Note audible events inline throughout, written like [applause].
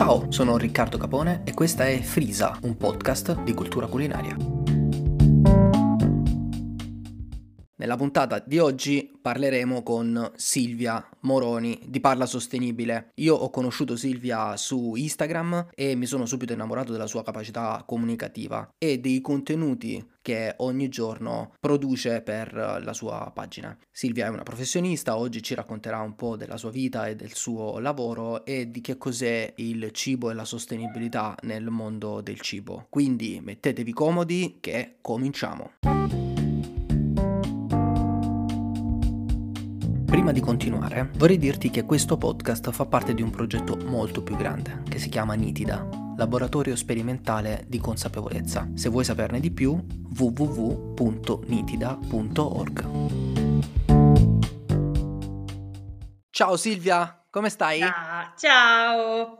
Ciao, sono Riccardo Capone e questa è Frisa, un podcast di cultura culinaria. Nella puntata di oggi parleremo con Silvia Moroni di Parla Sostenibile. Io ho conosciuto Silvia su Instagram e mi sono subito innamorato della sua capacità comunicativa e dei contenuti che ogni giorno produce per la sua pagina. Silvia è una professionista, oggi ci racconterà un po' della sua vita e del suo lavoro e di che cos'è il cibo e la sostenibilità nel mondo del cibo. Quindi mettetevi comodi che cominciamo. Prima di continuare, vorrei dirti che questo podcast fa parte di un progetto molto più grande, che si chiama Nitida, laboratorio sperimentale di consapevolezza. Se vuoi saperne di più, www.nitida.org. Ciao Silvia, come stai? Ciao, ciao,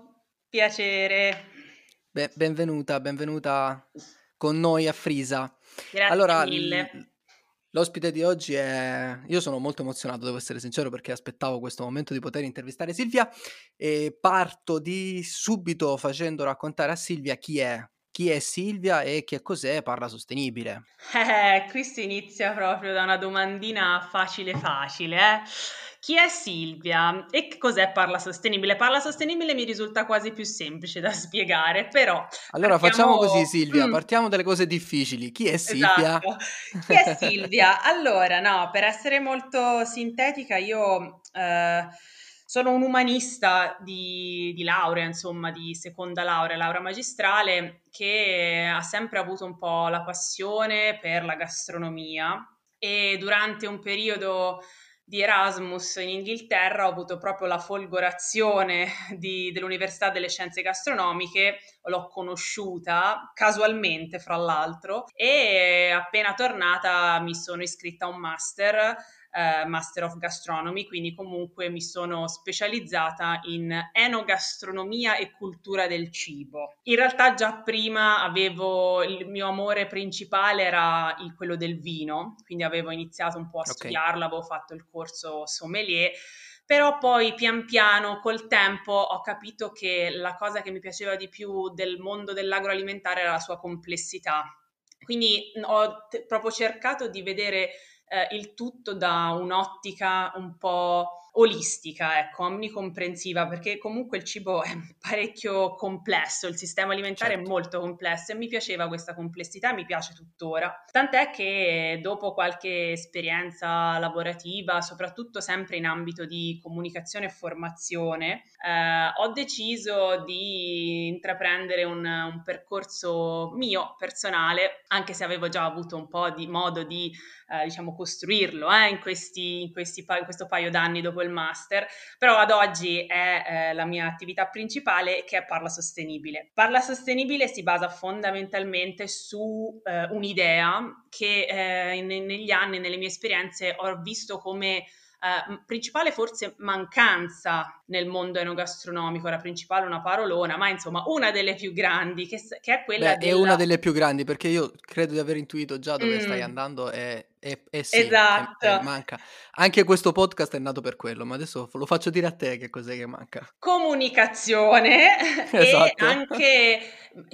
piacere. Be- benvenuta, benvenuta con noi a Frisa. Grazie allora, mille. L'ospite di oggi è... Io sono molto emozionato, devo essere sincero, perché aspettavo questo momento di poter intervistare Silvia e parto di subito facendo raccontare a Silvia chi è. Chi è Silvia e che cos'è Parla Sostenibile? Eh, qui si inizia proprio da una domandina facile facile, eh? Chi è Silvia e che cos'è Parla Sostenibile? Parla Sostenibile mi risulta quasi più semplice da [laughs] spiegare, però Allora partiamo... facciamo così Silvia, Mm. partiamo dalle cose difficili. Chi è Silvia? Esatto. Chi è Silvia? [laughs] Allora, no, per essere molto sintetica, io eh, sono un umanista di, di laurea, insomma, di seconda laurea, laurea magistrale, che ha sempre avuto un po' la passione per la gastronomia e durante un periodo di Erasmus in Inghilterra ho avuto proprio la folgorazione [laughs] di- dell'Università delle Scienze Gastronomiche l'ho conosciuta casualmente, fra l'altro, e appena tornata mi sono iscritta a un master, eh, Master of Gastronomy, quindi comunque mi sono specializzata in enogastronomia e cultura del cibo. In realtà già prima avevo il mio amore principale era il- quello del vino, quindi avevo iniziato un po' a Ok. studiarlo, avevo fatto il corso sommelier però poi pian piano col tempo ho capito che la cosa che mi piaceva di più del mondo dell'agroalimentare era la sua complessità. Quindi ho t- proprio cercato di vedere eh, il tutto da un'ottica un po' olistica, ecco, omnicomprensiva, perché comunque il cibo è parecchio complesso, il sistema alimentare Certo. è molto complesso e mi piaceva questa complessità, mi piace tuttora. Tant'è che dopo qualche esperienza lavorativa, soprattutto sempre in ambito di comunicazione e formazione, eh, ho deciso di intraprendere un, un percorso mio personale, anche se avevo già avuto un po' di modo di eh, diciamo costruirlo eh, in, questi, in, questi pa- in questo paio d'anni dopo il master, però ad oggi è eh, la mia attività principale che è Parla Sostenibile. Parla Sostenibile si basa fondamentalmente su eh, un'idea che eh, ne- negli anni, nelle mie esperienze, ho visto come Uh, principale forse mancanza nel mondo enogastronomico, la principale una parolona, ma insomma una delle più grandi, che, che è quella Beh, della... è una delle più grandi perché io credo di aver intuito già dove stai Mm, andando e, e- e sì, e- esatto. e manca. Anche questo podcast è nato per quello, ma adesso lo faccio dire a te che cos'è che manca. comunicazione [laughs] e Esatto. anche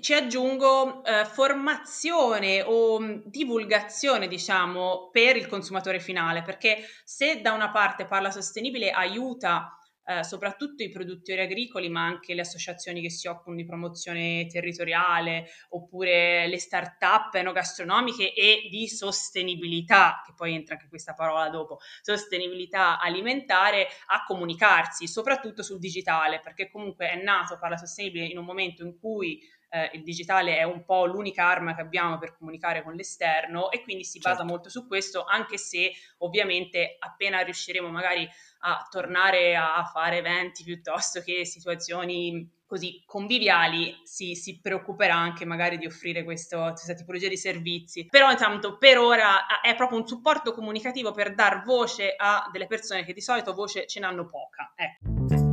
ci aggiungo eh, formazione o mh, divulgazione, diciamo, per il consumatore finale, perché se da una parte parla sostenibile aiuta eh, soprattutto i produttori agricoli, ma anche le associazioni che si occupano di promozione territoriale, oppure le start-up enogastronomiche e di sostenibilità, che poi entra anche questa parola dopo, sostenibilità alimentare, a comunicarsi, soprattutto sul digitale, perché comunque è nato Parla Sostenibile in un momento in cui eh, il digitale è un po' l'unica arma che abbiamo per comunicare con l'esterno e quindi si basa Certo. molto su questo, anche se ovviamente appena riusciremo magari a tornare a fare eventi piuttosto che situazioni così conviviali si, si preoccuperà anche magari di offrire questo, questa tipologia di servizi. Però intanto per ora è proprio un supporto comunicativo per dar voce a delle persone che di solito voce ce n'hanno poca. Ecco.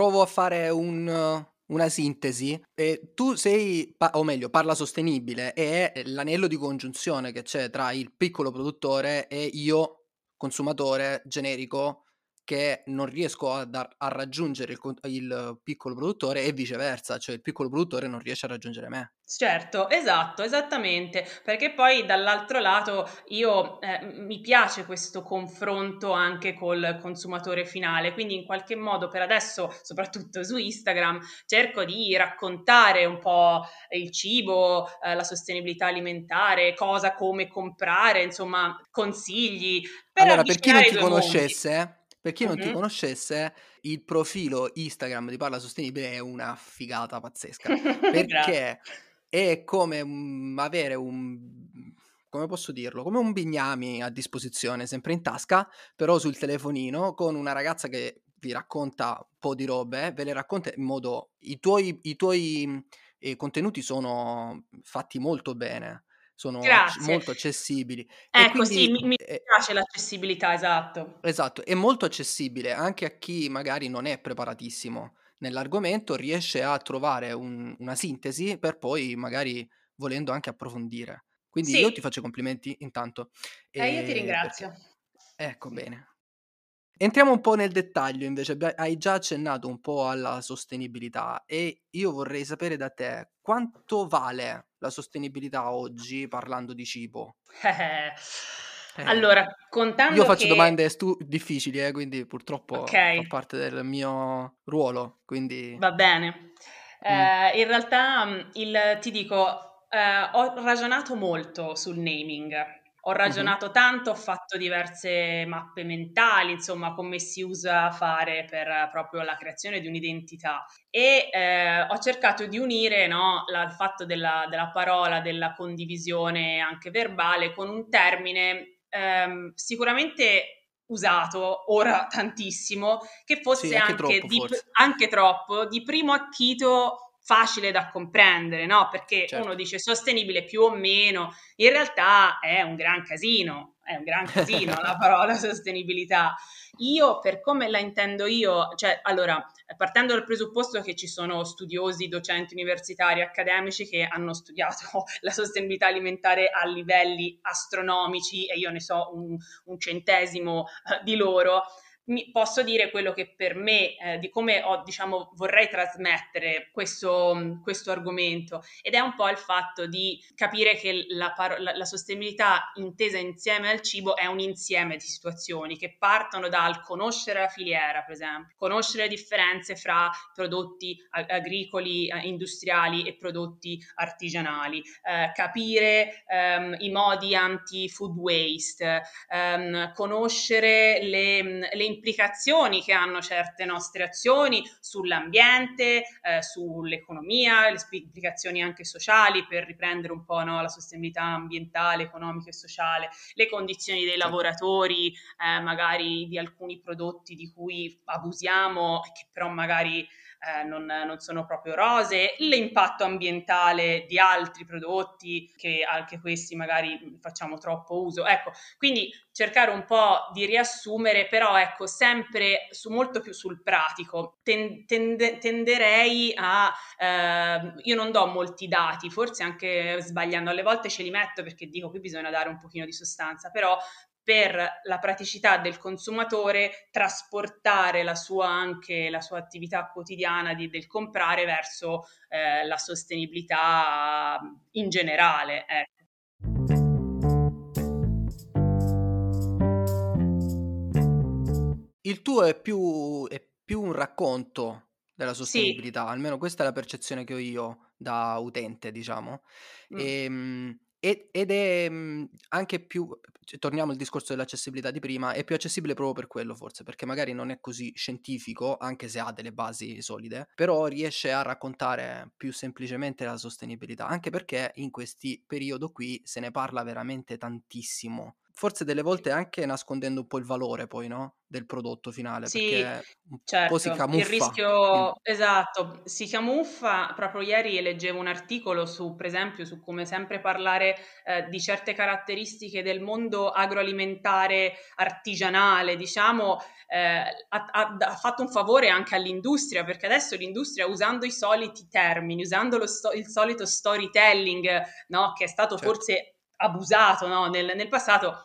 Provo a fare un, una sintesi. E tu sei, o meglio, parla sostenibile, è l'anello di congiunzione che c'è tra il piccolo produttore e io, consumatore generico, che non riesco a, dar, a raggiungere il, il, piccolo produttore e viceversa, cioè il piccolo produttore non riesce a raggiungere me. Certo, esatto, esattamente, perché poi dall'altro lato io eh, mi piace questo confronto anche col consumatore finale, quindi in qualche modo per adesso, soprattutto su Instagram, cerco di raccontare un po' il cibo, eh, la sostenibilità alimentare, cosa, come comprare, insomma, consigli. Per allora, per chi non ti conoscesse. Per chi non uh-huh. ti conoscesse, il profilo Instagram di Parla Sostenibile è una figata pazzesca. [laughs] Perché è come um, avere un come posso dirlo, come un bignami a disposizione, sempre in tasca, però sul telefonino, con una ragazza che vi racconta un po' di robe, ve le racconta in modo... I tuoi, i tuoi eh, contenuti sono fatti molto bene sono ac- molto accessibili. Ecco, quindi, sì, mi, mi piace l'accessibilità, esatto. Esatto, è molto accessibile anche a chi magari non è preparatissimo nell'argomento, riesce a trovare un, una sintesi per poi magari volendo anche approfondire. Quindi sì. io ti faccio complimenti intanto. Eh, io ti ringrazio. Perché... Ecco, bene. Entriamo un po' nel dettaglio invece, hai già accennato un po' alla sostenibilità e io vorrei sapere da te quanto vale la sostenibilità oggi parlando di cibo? Eh, allora, contando Io faccio che... domande stu- difficili, eh, quindi purtroppo okay. fa parte del mio ruolo, quindi... Va bene. Mm. Eh, in realtà mm, il, ti dico, eh, ho ragionato molto sul naming ho ragionato uh-huh. tanto, ho fatto diverse mappe mentali, insomma, come si usa fare per proprio la creazione di un'identità e eh, ho cercato di unire no, la, il fatto della, della, parola, della condivisione anche verbale con un termine ehm, sicuramente usato ora tantissimo, che fosse sì, anche, anche, troppo, di, anche troppo di primo acchito facile da comprendere, no? Perché certo. uno dice sostenibile più o meno, in realtà è un gran casino, è un gran casino la [laughs] parola sostenibilità. Io, per come la intendo io, cioè, allora, partendo dal presupposto che ci sono studiosi, docenti universitari, accademici che hanno studiato [laughs] la sostenibilità alimentare a livelli astronomici e io ne so un, un centesimo uh, di loro, mi, posso dire quello che per me, eh, di come ho, diciamo, vorrei trasmettere questo, questo, argomento. Ed è un po' il fatto di capire che la, la, la, sostenibilità intesa insieme al cibo è un insieme di situazioni che partono dal conoscere la filiera, per esempio, conoscere le differenze fra prodotti agricoli, eh, industriali e prodotti artigianali, eh, capire ehm, i modi anti-food waste, ehm, conoscere le, le implicazioni che hanno certe nostre azioni sull'ambiente, eh, sull'economia, le implicazioni anche sociali per riprendere un po' no, la sostenibilità ambientale, economica e sociale, le condizioni dei lavoratori, eh, magari di alcuni prodotti di cui abusiamo e che però magari eh, non, non, sono proprio rose, l'impatto ambientale di altri prodotti che anche questi magari facciamo troppo uso. Ecco, quindi cercare un po' di riassumere, però ecco, sempre su, molto più sul pratico. Ten, tende, tenderei a, eh, io non do molti dati, forse anche sbagliando, alle volte ce li metto perché dico qui bisogna dare un pochino di sostanza, però per la praticità del consumatore trasportare la sua, anche la sua attività quotidiana di, del comprare verso eh, la sostenibilità in generale. Ecco. Il tuo è più, è più un racconto della sostenibilità, sì. almeno questa è la percezione che ho io da utente, diciamo. Mm. E, ed è, mhmm, anche più torniamo al discorso dell'accessibilità di prima, è più accessibile proprio per quello forse, perché magari non è così scientifico, anche se ha delle basi solide, però riesce a raccontare più semplicemente la sostenibilità, anche perché in questi periodi qui se ne parla veramente tantissimo forse delle volte anche nascondendo un po' il valore poi, no? Del prodotto finale, sì, perché un certo, po' si camuffa. Il rischio, esatto, si camuffa. Proprio ieri leggevo un articolo su, per esempio, su come sempre parlare eh, di certe caratteristiche del mondo agroalimentare artigianale, diciamo, eh, ha, ha, ha, fatto un favore anche all'industria, perché adesso l'industria usando i soliti termini, usando sto- il solito storytelling, no? Che è stato certo. forse abusato no? nel, nel, passato,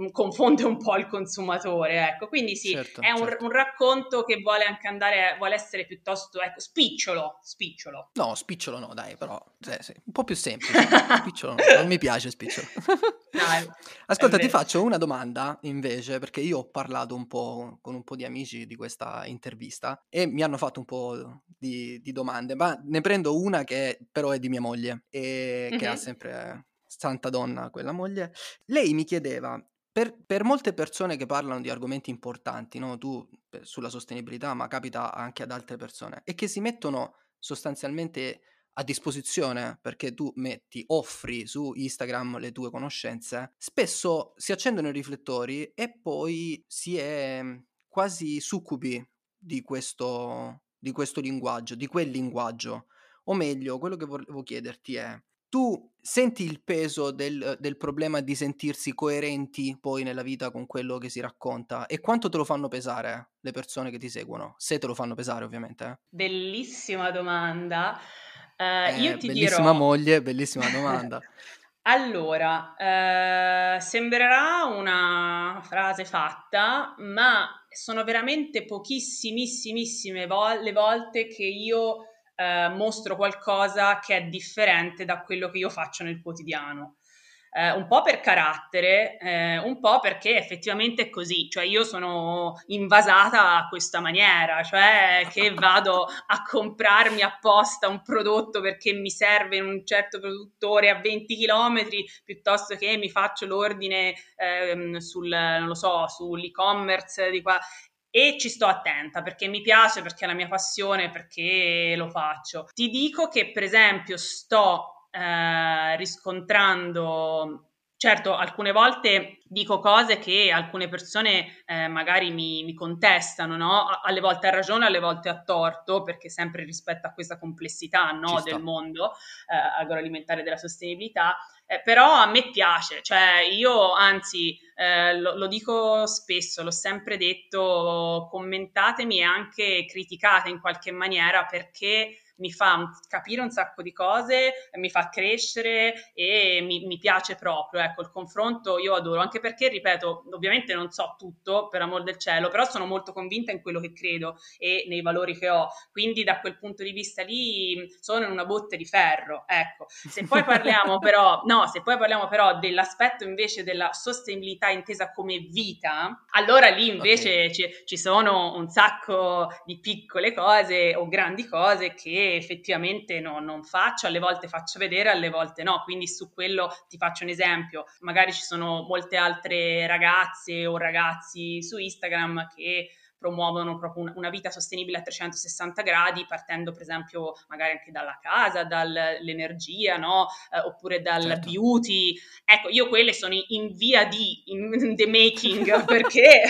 mm, confonde un po' il consumatore, ecco. Quindi sì, certo, è un, certo. un, racconto che vuole anche andare, vuole essere piuttosto, ecco, spicciolo, spicciolo. No, spicciolo no, dai, però, sì, sì, un po' più semplice. [laughs] spicciolo no, non mi piace spicciolo. [laughs] Dai, Ascolta, ti faccio una domanda invece, perché io ho parlato un po' con un po' di amici di questa intervista e mi hanno fatto un po' di, di domande, ma ne prendo una che però è di mia moglie e mm-hmm. che ha sempre santa donna quella moglie. Lei mi chiedeva per, per, molte persone che parlano di argomenti importanti, no? tu sulla sostenibilità, ma capita anche ad altre persone, e che si mettono sostanzialmente a disposizione perché tu metti, offri su Instagram le tue conoscenze, spesso si accendono i riflettori e poi si è quasi succubi di questo, di questo linguaggio, di quel linguaggio. O meglio, quello che volevo chiederti è, tu senti il peso del, del, problema di sentirsi coerenti poi nella vita con quello che si racconta e quanto te lo fanno pesare le persone che ti seguono? Se te lo fanno pesare, ovviamente. Eh. Bellissima domanda. Uh, eh, io ti bellissima dirò... moglie, bellissima domanda. [laughs] allora, uh, sembrerà una frase fatta, ma sono veramente pochissimissimissime vo- le volte che io eh, mostro qualcosa che è differente da quello che io faccio nel quotidiano. Eh, un po' per carattere, eh, un po' perché effettivamente è così, cioè io sono invasata a questa maniera, cioè che [laughs] vado a comprarmi apposta un prodotto perché mi serve in un certo produttore a 20 km piuttosto che mi faccio l'ordine ehm, sul, non lo so, sull'e-commerce di qua e ci sto attenta perché mi piace, perché è la mia passione, perché lo faccio. Ti dico che per esempio sto eh, riscontrando Certo, alcune volte dico cose che alcune persone eh, magari mi, mi contestano, no? Alle volte ha ragione, alle volte ha torto, perché sempre rispetto a questa complessità no? del mondo eh, agroalimentare della sostenibilità. Eh, però a me piace, cioè io anzi eh, lo, lo, dico spesso, l'ho sempre detto, commentatemi e anche criticate in qualche maniera perché mi fa capire un sacco di cose, mi fa crescere e mi, mi, piace proprio. Ecco, il confronto io adoro, anche perché, ripeto, ovviamente non so tutto, per amor del cielo, però sono molto convinta in quello che credo e nei valori che ho. Quindi da quel punto di vista lì sono in una botte di ferro. Ecco, se poi parliamo [laughs] però, no, se poi parliamo però dell'aspetto invece della sostenibilità intesa come vita, allora lì invece okay. ci, ci sono un sacco di piccole cose o grandi cose che effettivamente no, non faccio, alle volte faccio vedere, alle volte no, quindi su quello ti faccio un esempio, magari ci sono molte altre ragazze o ragazzi su Instagram che promuovono proprio una, una vita sostenibile a 360 gradi, partendo per esempio magari anche dalla casa, dall'energia, no? Eh, oppure dal certo. beauty. Ecco, io quelle sono in via di, in [laughs] the making, [laughs] perché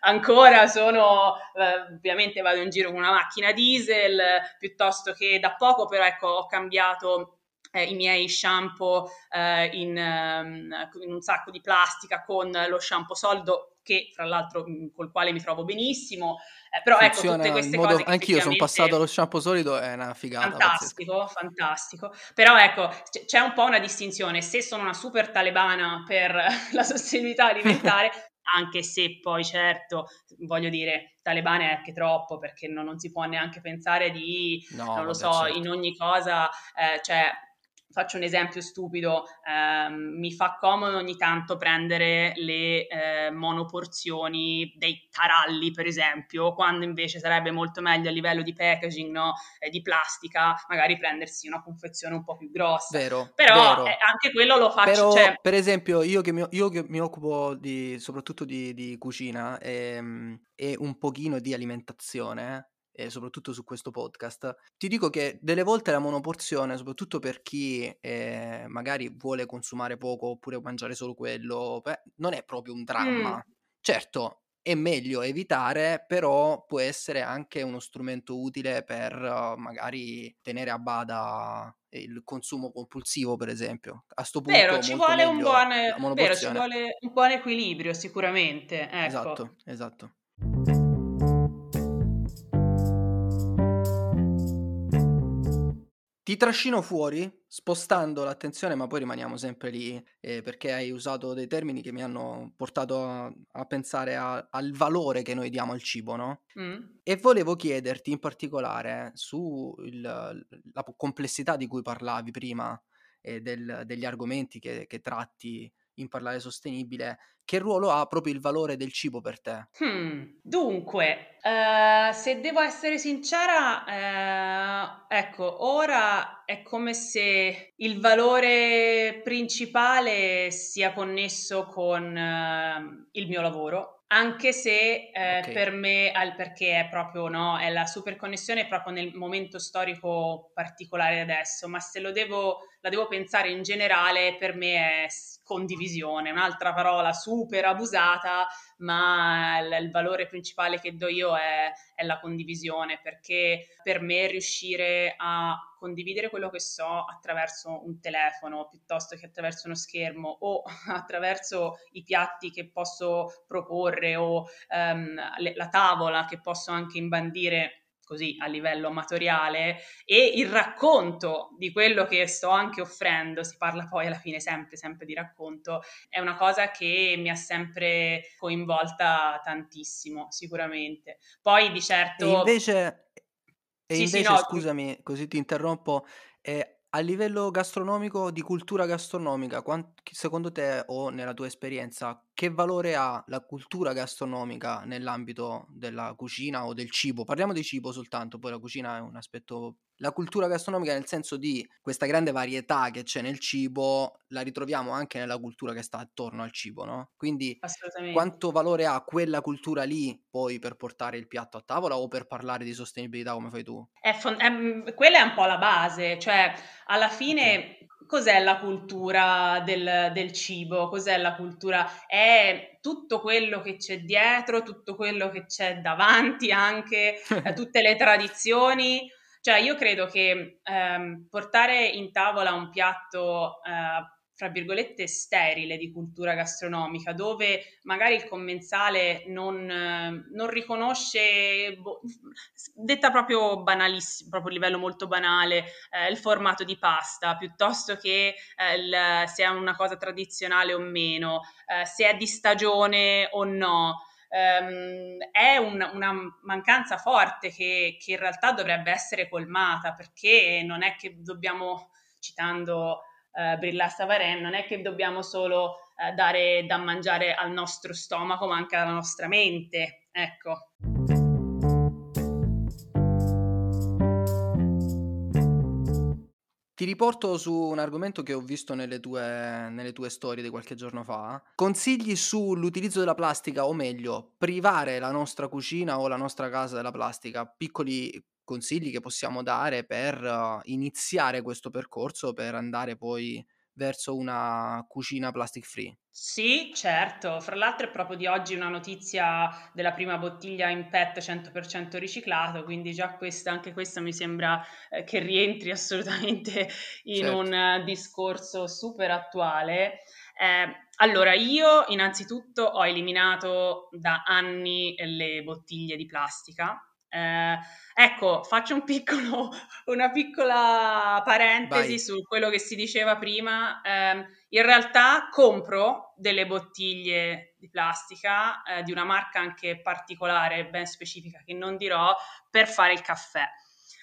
ancora sono, eh, ovviamente vado in giro con una macchina diesel, piuttosto che da poco però ecco ho cambiato eh, i miei shampoo eh, in, um, in, un sacco di plastica con lo shampoo solido che fra l'altro col quale mi trovo benissimo, eh, però ecco, Funziona ecco tutte queste modo... cose Anch'io sono passato allo shampoo solido, è una figata. Fantastico, pazzesca. fantastico. Però ecco, c- c'è un po' una distinzione, se sono una super talebana per [laughs] la sostenibilità alimentare, [laughs] anche se poi certo, voglio dire, talebane è anche troppo, perché non, non si può neanche pensare di, no, non lo vabbè, so, certo. in ogni cosa, eh, cioè Faccio un esempio stupido, ehm, mi fa comodo ogni tanto prendere le eh, monoporzioni dei taralli, per esempio, quando invece sarebbe molto meglio a livello di packaging, no? eh, di plastica, magari prendersi una confezione un po' più grossa. Vero. Però vero. Eh, anche quello lo faccio. Però, cioè... Per esempio, io che mi, io che mi occupo di, soprattutto di, di cucina ehm, e un pochino di alimentazione, e soprattutto su questo podcast, ti dico che delle volte la monoporzione, soprattutto per chi eh, magari vuole consumare poco oppure mangiare solo quello, beh, non è proprio un dramma. Mm. Certo, è meglio evitare, però può essere anche uno strumento utile per uh, magari tenere a bada il consumo compulsivo, per esempio. A sto punto vero, ci vuole un buon, vero, ci vuole un buon equilibrio sicuramente. Ecco. Esatto, esatto. Ti trascino fuori spostando l'attenzione, ma poi rimaniamo sempre lì eh, perché hai usato dei termini che mi hanno portato a, a pensare a, al valore che noi diamo al cibo, no? Mm. E volevo chiederti in particolare sulla complessità di cui parlavi prima e del, degli argomenti che, che tratti in parlare sostenibile, che ruolo ha proprio il valore del cibo per te? Hmm. Dunque, uh, se devo essere sincera, uh, ecco, ora è come se il valore principale sia connesso con uh, il mio lavoro anche se eh, okay. per me, al, perché è proprio no, è la super connessione proprio nel momento storico particolare adesso, ma se lo devo, la devo pensare in generale, per me è condivisione, un'altra parola super abusata, ma il, il valore principale che do io è, è, la condivisione, perché per me riuscire a condividere quello che so attraverso un telefono piuttosto che attraverso uno schermo o [laughs] attraverso i piatti che posso proporre o um, le, la tavola che posso anche imbandire così a livello amatoriale e il racconto di quello che sto anche offrendo, si parla poi alla fine sempre, sempre di racconto, è una cosa che mi ha sempre coinvolta tantissimo, sicuramente. Poi di certo... E invece, e sì, invece sì, no, scusami, così ti interrompo, eh, a livello gastronomico, di cultura gastronomica, quant- secondo te o nella tua esperienza, che valore ha la cultura gastronomica nell'ambito della cucina o del cibo? Parliamo di cibo soltanto, poi la cucina è un aspetto la cultura gastronomica nel senso di questa grande varietà che c'è nel cibo, la ritroviamo anche nella cultura che sta attorno al cibo, no? Quindi quanto valore ha quella cultura lì poi per portare il piatto a tavola o per parlare di sostenibilità come fai tu? È fon- è, quella è un po' la base, cioè alla fine okay cos'è la cultura del, del, cibo? Cos'è la cultura? È tutto quello che c'è dietro, tutto quello che c'è davanti anche, eh, [laughs] tutte le tradizioni. Cioè, io credo che ehm, portare in tavola un piatto, eh, fra virgolette, sterile di cultura gastronomica, dove magari il commensale non, non riconosce, boh, detta proprio banalissimo, proprio a livello molto banale, eh, il formato di pasta, piuttosto che eh, il, se è una cosa tradizionale o meno, eh, se è di stagione o no. Ehm, è un, una mancanza forte che, che in realtà dovrebbe essere colmata perché non è che dobbiamo, citando eh, Brilla Savaren, non è che dobbiamo solo eh, dare da mangiare al nostro stomaco, ma anche alla nostra mente. Ecco. Ti riporto su un argomento che ho visto nelle tue, nelle tue storie di qualche giorno fa. Consigli sull'utilizzo della plastica, o meglio, privare la nostra cucina o la nostra casa della plastica. Piccoli consigli che possiamo dare per uh, iniziare questo percorso, per andare poi verso una cucina plastic free. Sì, certo. Fra l'altro è proprio di oggi una notizia della prima bottiglia in PET 100% riciclato, quindi già questa, anche questa mi sembra eh, che rientri [laughs] assolutamente in certo. un uh, discorso super attuale. Eh, allora, io innanzitutto ho eliminato da anni le bottiglie di plastica eh, ecco, faccio un piccolo, [laughs] una piccola parentesi Vai. su quello che si diceva prima. Eh, in realtà compro delle bottiglie di plastica eh, di una marca anche particolare, ben specifica, che non dirò, per fare il caffè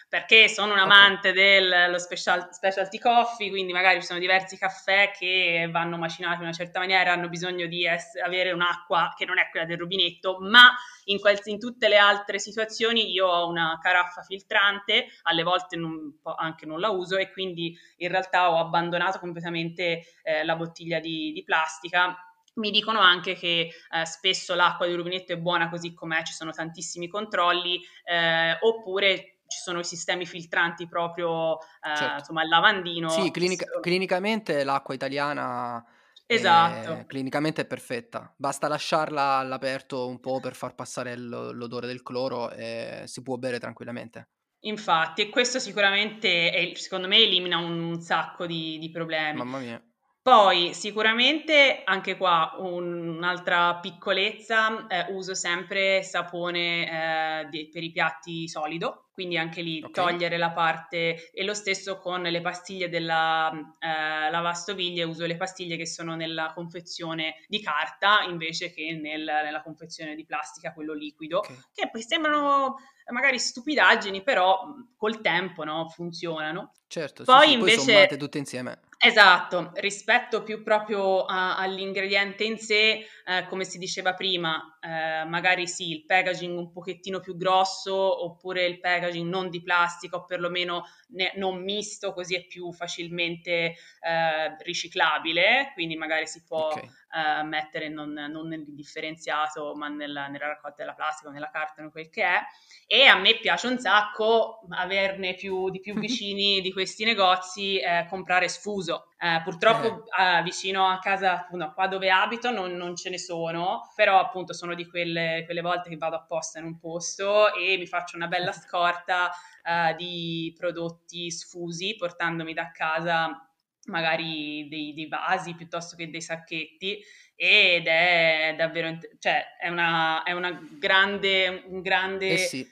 perché sono un amante okay. dello special, specialty coffee, quindi magari ci sono diversi caffè che vanno macinati in una certa maniera, hanno bisogno di ess- avere un'acqua che non è quella del rubinetto, ma in, quel, in, tutte le altre situazioni io ho una caraffa filtrante, alle volte non, anche non la uso e quindi in realtà ho abbandonato completamente eh, la bottiglia di, di plastica mi dicono anche che eh, spesso l'acqua di rubinetto è buona così com'è, ci sono tantissimi controlli, eh, oppure ci sono i sistemi filtranti proprio, eh, certo. insomma, il lavandino. Sì, clinica- clinicamente l'acqua italiana esatto. è, clinicamente è perfetta. Basta lasciarla all'aperto un po' per far passare l- l'odore del cloro e si può bere tranquillamente. Infatti, e questo sicuramente, è, secondo me, elimina un, un sacco di, di problemi. Mamma mia. Poi sicuramente anche qua un, un'altra piccolezza, eh, uso sempre sapone eh, di, per i piatti solido, quindi anche lì okay. togliere la parte e lo stesso con le pastiglie della eh, lavastoviglie, uso le pastiglie che sono nella confezione di carta invece che nel, nella confezione di plastica, quello liquido, okay. che poi sembrano magari stupidaggini, però col tempo no, funzionano. Certo, poi sì, sì, invece poi tutte insieme. Esatto, rispetto più proprio a, all'ingrediente in sé, eh, come si diceva prima, eh, magari sì, il packaging un pochettino più grosso oppure il packaging non di plastica o perlomeno ne, non misto, così è più facilmente eh, riciclabile, quindi magari si può okay. Eh, mettere non, non, nel differenziato ma nella, nella raccolta della plastica nella carta o quel che è. E a me piace un sacco averne più, di più [laughs] vicini di questi negozi, eh, comprare sfuso. Eh, purtroppo eh. vicino a casa, appunto, qua dove abito, non, non, ce ne sono, però appunto sono di quelle, quelle, volte che vado apposta in un posto e mi faccio una bella [laughs] scorta eh, di prodotti sfusi portandomi da casa magari dei, dei, vasi piuttosto che dei sacchetti ed è davvero, cioè è una, è una grande, un grande eh sì.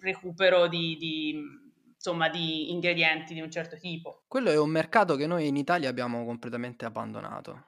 recupero di, di insomma, di ingredienti di un certo tipo. Quello è un mercato che noi in Italia abbiamo completamente abbandonato.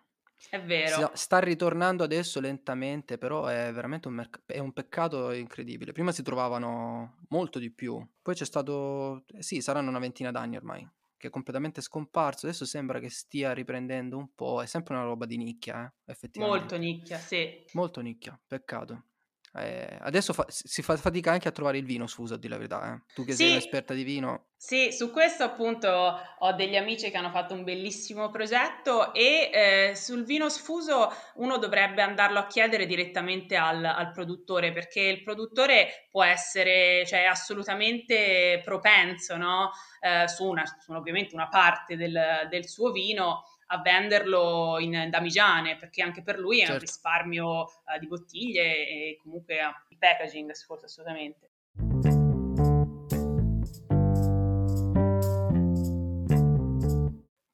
È vero. sta ritornando adesso lentamente, però è veramente un, merc- è un peccato incredibile. Prima si trovavano molto di più, poi c'è stato, sì, saranno una ventina d'anni ormai, che è completamente scomparso. Adesso sembra che stia riprendendo un po', è sempre una roba di nicchia, eh, effettivamente. Molto nicchia, sì. Molto nicchia, peccato. Eh, adesso fa- si fa fatica anche a trovare il vino sfuso, a dire la verità. Eh. Tu che sì, sei un'esperta di vino. Sì, su questo appunto ho degli amici che hanno fatto un bellissimo progetto e eh, sul vino sfuso uno dovrebbe andarlo a chiedere direttamente al, al produttore perché il produttore può essere cioè, assolutamente propenso no? Eh, su, una, su ovviamente una parte del, del suo vino a venderlo in damigiane, perché anche per lui è certo. un risparmio uh, di bottiglie e comunque uh, il packaging sforza assolutamente.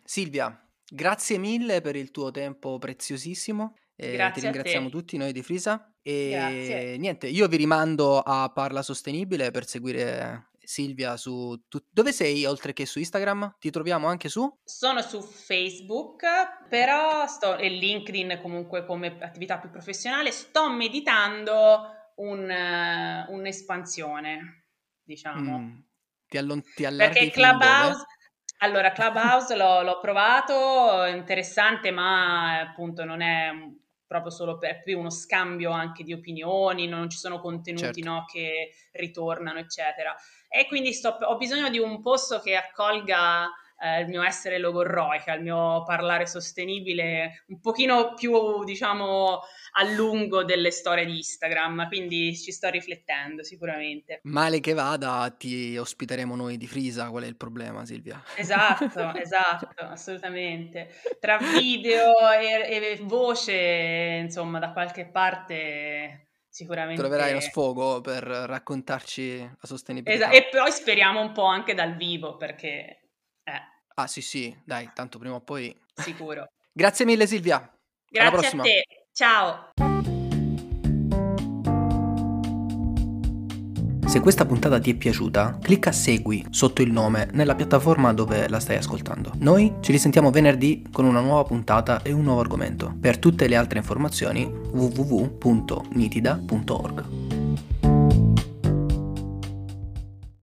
Silvia, grazie mille per il tuo tempo preziosissimo. Eh, ti ringraziamo tutti noi di Frisa. E Grazie. niente, io vi rimando a Parla Sostenibile per seguire Silvia su... Tu... Dove sei oltre che su Instagram? Ti troviamo anche su? Sono su Facebook, però sto... e LinkedIn comunque come attività più professionale. Sto meditando un, uh, un'espansione, diciamo. Mm. Ti, allon- ti allarghi Perché Clubhouse... Allora, Clubhouse l'ho, l'ho, provato, interessante, ma appunto non è proprio solo per più uno scambio anche di opinioni, non ci sono contenuti certo. no, che ritornano, eccetera. E quindi sto, ho bisogno di un posto che accolga eh, il mio essere logorroica, il mio parlare sostenibile un pochino più, diciamo, a lungo delle storie di Instagram, quindi ci sto riflettendo sicuramente. Male che vada, ti ospiteremo noi di Frisa, qual è il problema Silvia? Esatto, [laughs] esatto, assolutamente. Tra video e, e voce, insomma, da qualche parte sicuramente. Troverai uno sfogo per raccontarci la sostenibilità. Esatto, e poi speriamo un po' anche dal vivo, perché... Ah sì sì, dai, tanto prima o poi... Sicuro. [laughs] Grazie mille Silvia. Grazie Alla prossima. a te. Ciao! Se questa puntata ti è piaciuta, clicca segui sotto il nome nella piattaforma dove la stai ascoltando. Noi ci risentiamo venerdì con una nuova puntata e un nuovo argomento. Per tutte le altre informazioni www.nitida.org.